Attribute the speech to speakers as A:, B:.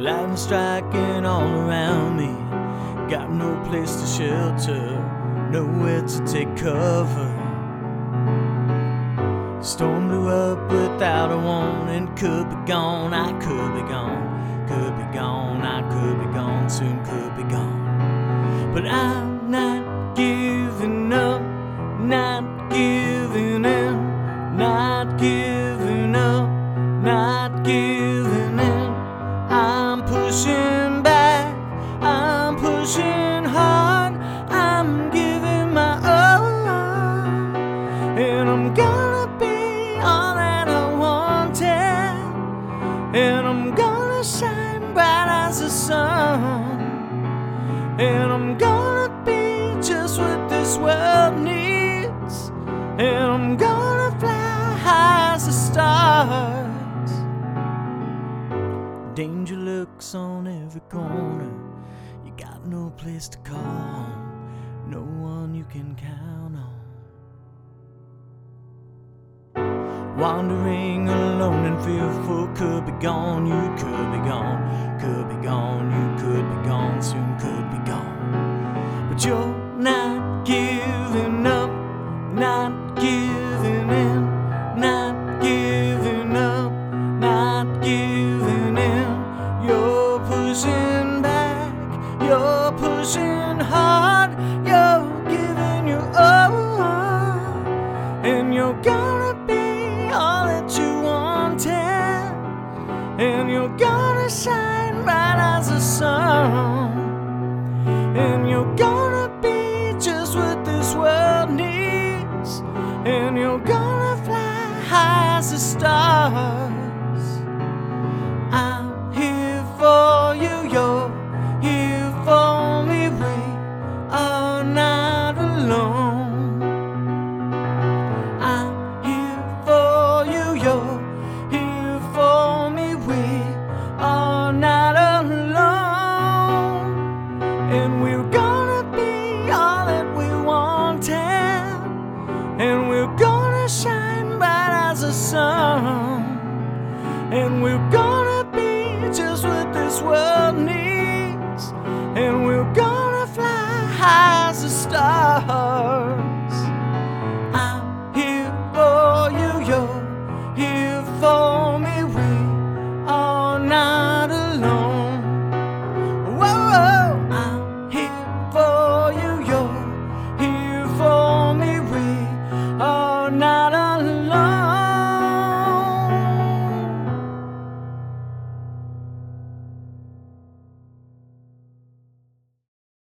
A: Lightning striking all around me. Got no place to shelter, nowhere to take cover. Storm blew up without a warning. Could be gone, I could be gone. Could be gone, I could be gone. Soon could be gone. But I'm not giving up, not giving in, not giving up, not giving pushing back, I'm pushing hard, I'm giving my all, and I'm gonna be all that I wanted, and I'm gonna shine bright as the sun, and I'm gonna be just what this world needs, and I'm gonna Danger lurks on every corner. You got no place to call home, no one you can count on. Wandering alone and fearful, could be gone, you could be gone, could be gone, you could be gone, soon could be gone. But you're not giving up, not giving in, not giving up, not giving and you're gonna shine bright as the sun, and you're gonna be just what this world needs, and you're gonna fly high as the stars. I'm here for you, you're sun. And we're gonna be just what this world.